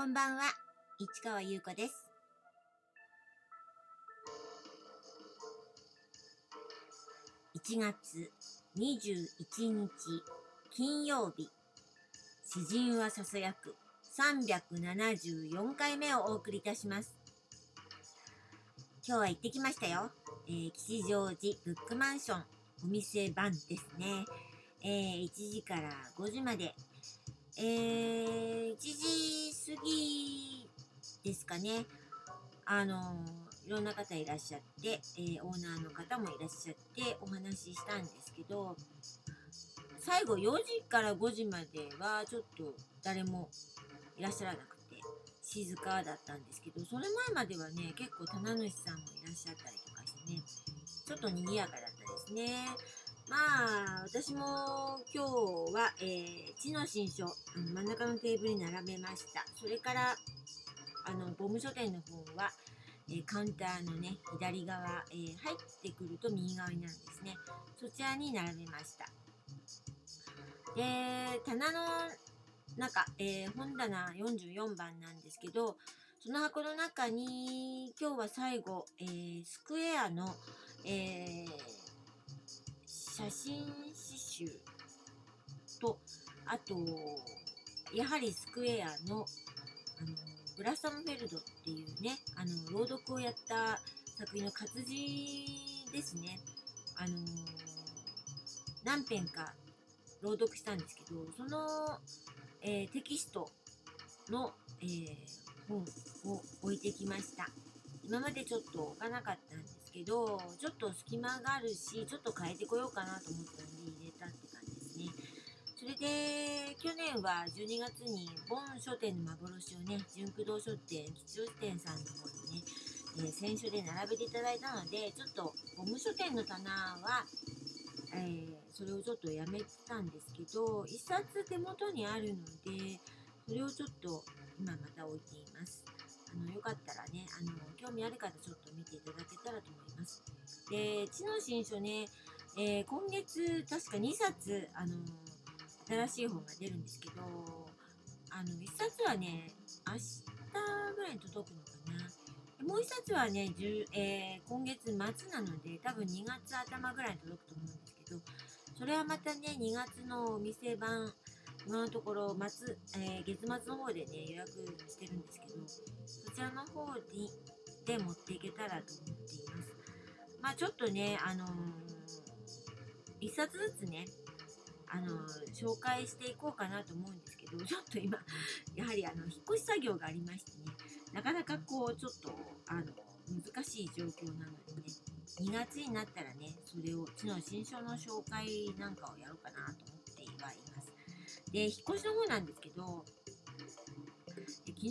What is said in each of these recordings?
こんばんは、市川優子です。1月21日金曜日、詩人はささやく374回目をお送りいたします。今日は行ってきましたよ。えー、吉祥寺ブックマンションお店番ですね。えー、1時から5時までえー、ですかね。あのいろんな方いらっしゃって、えー、オーナーの方もいらっしゃってお話ししたんですけど、最後4時から5時まではちょっと誰もいらっしゃらなくて静かだったんですけど、それ前まではね、結構棚主さんもいらっしゃったりとかしてね、ちょっと賑やかだったですね。まあ、私も今日は、えー、知の新書、真ん中のテーブルに並べました。それから、あの、ボム書店の方は、えー、カウンターのね、左側、えー、入ってくると右側になるんですね。そちらに並べました。で、棚の中、えー、本棚44番なんですけど、その箱の中に、今日は最後、えー、スクエアの、えー、写真刺繍と、あと、やはりスクエアの、あの、ブラッサムフェルドっていうね、あの、朗読をやった作品の活字ですね。あの何編か朗読したんですけど、その、えー、テキストの、えー、本を置いてきました。今までちょっと置かなかったんですけど、ちょっと隙間があるし、ちょっと変えてこようかなと思ったんでそれで、去年は12月に、ボン書店の幻をね、純駆動書店、吉祥寺店さんの方にね、えー、選書で並べていただいたので、ちょっと、ボム書店の棚は、えー、それをちょっとやめてたんですけど、一冊手元にあるので、それをちょっと今また置いています。あの、よかったらね、あの、興味ある方ちょっと見ていただけたらと思います。で、知の新書ね、えー、今月確か2冊、あの、新しい本が出るんですけど、あの、1冊はね、明日ぐらいに届くのかな。もう1冊はね、えー、今月末なので、多分2月頭ぐらいに届くと思うんですけど、それはまたね、2月のお店版、今のところ末、えー、月末の方でね予約してるんですけどそちらの方にで持っていけたらと思っていますまあちょっとねあのー、1冊ずつねあの、紹介していこうかなと思うんですけどちょっと今やはりあの引っ越し作業がありましてねなかなかこうちょっとあの難しい状況なのでね2月になったらねそれをうちの新書の紹介なんかをやろうかなと思ってはいます。で、引っ越しの方なんですけど、昨日、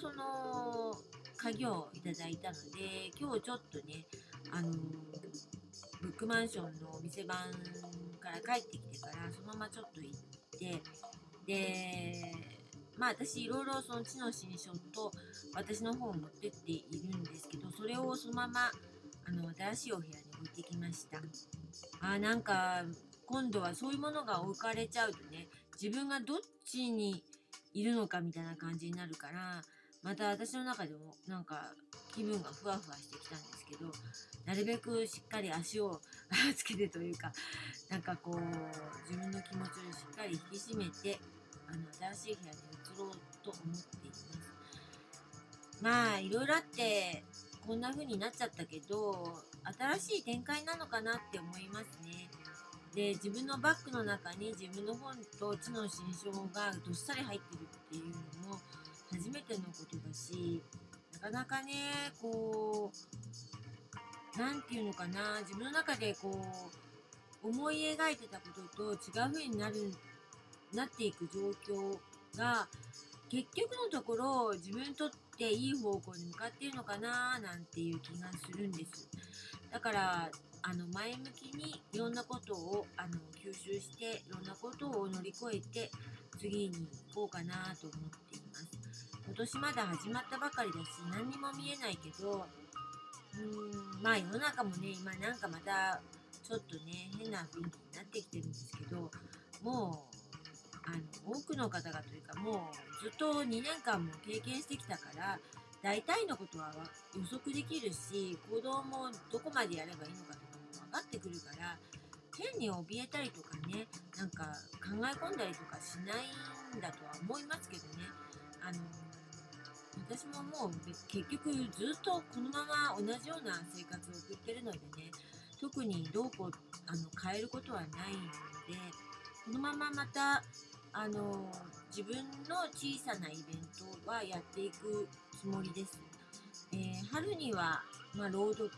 その、鍵をいただいたので、今日ちょっとね、あのブックマンションのお店番から帰ってきてから、そのままちょっと行って、で、まあ私いろいろその知の新書と私の方を持ってっているんですけど、それをそのままあの新しいお部屋に置いてきました。あ、なんか今度はそういうものが置かれちゃうとね、自分がどっちにいるのかみたいな感じになるから、また私の中でもなんか気分がふわふわしてきたんですけど、なるべくしっかり足を つけてというか、なんかこう、自分の気持ちをしっかり引き締めて、あの、新しい部屋に移ろうと思っています。まあ、いろいろあって、こんな風になっちゃったけど、新しい展開なのかなって思いますね。で自分のバッグの中に自分の本と知の新書がどっさり入ってるっていうのも初めてのことだしなかなかねこう何て言うのかな自分の中でこう思い描いてたことと違う風になるなっていく状況が結局のところ自分にとっていい方向に向かっているのかななんていう気がするんです。だからあの前向きにいろんなことをあの吸収していろんなことを乗り越えて次に行こうかなと思っています。今年まだ始まったばかりだし何にも見えないけどうーんまあ世の中もね今なんかまたちょっとね変な雰囲気になってきてるんですけどもうあの多くの方がというかもうずっと2年間も経験してきたから大体のことは予測できるし行動もどこまでやればいいのかとかも分かってくるから変に怯えたりとかねなんか考え込んだりとかしないんだとは思いますけどね。あの私ももう結局ずっとこのまま同じような生活を送ってるのでね特にどうこうあの変えることはないのでこのまままたあの自分の小さなイベントはやっていくつもりです。えー、春には、まあ、朗読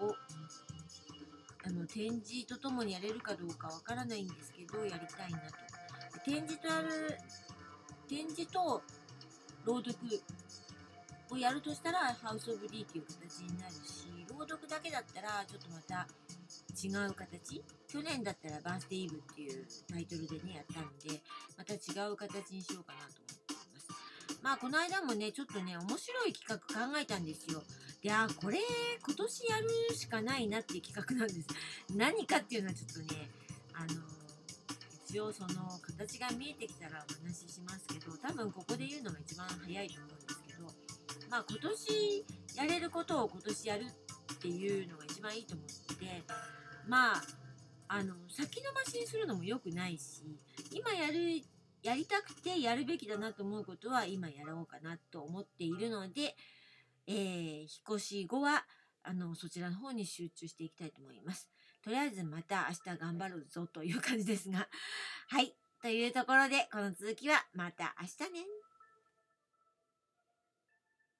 をあの展示とともにやれるかどうかわからないんですけどやりたいなと。展示とやる展示と朗読をやるとしたらハウス・オブ・ディっていう形になるし朗読だけだったらちょっとまた違う形？去年だったらバースデーイブっていうタイトルでねやったんでまた違う形にしようかなと思っています。まあこの間もねちょっとね面白い企画考えたんですよ。いやこれ今年やるしかないなっていう企画なんです。何かっていうのはちょっとねあの一応その形が見えてきたらお話ししますけど多分ここで言うのが一番早いと思うんですまあ今年やれることを今年やるっていうのが一番いいと思っててまああの先延ばしにするのも良くないし今やるやりたくてやるべきだなと思うことは今やろうかなと思っているので、えー、引っ越し後はあのそちらの方に集中していきたいと思います。とりあえずまた明日頑張るぞという感じですが。はい。というところで、この続きはまた明日ね。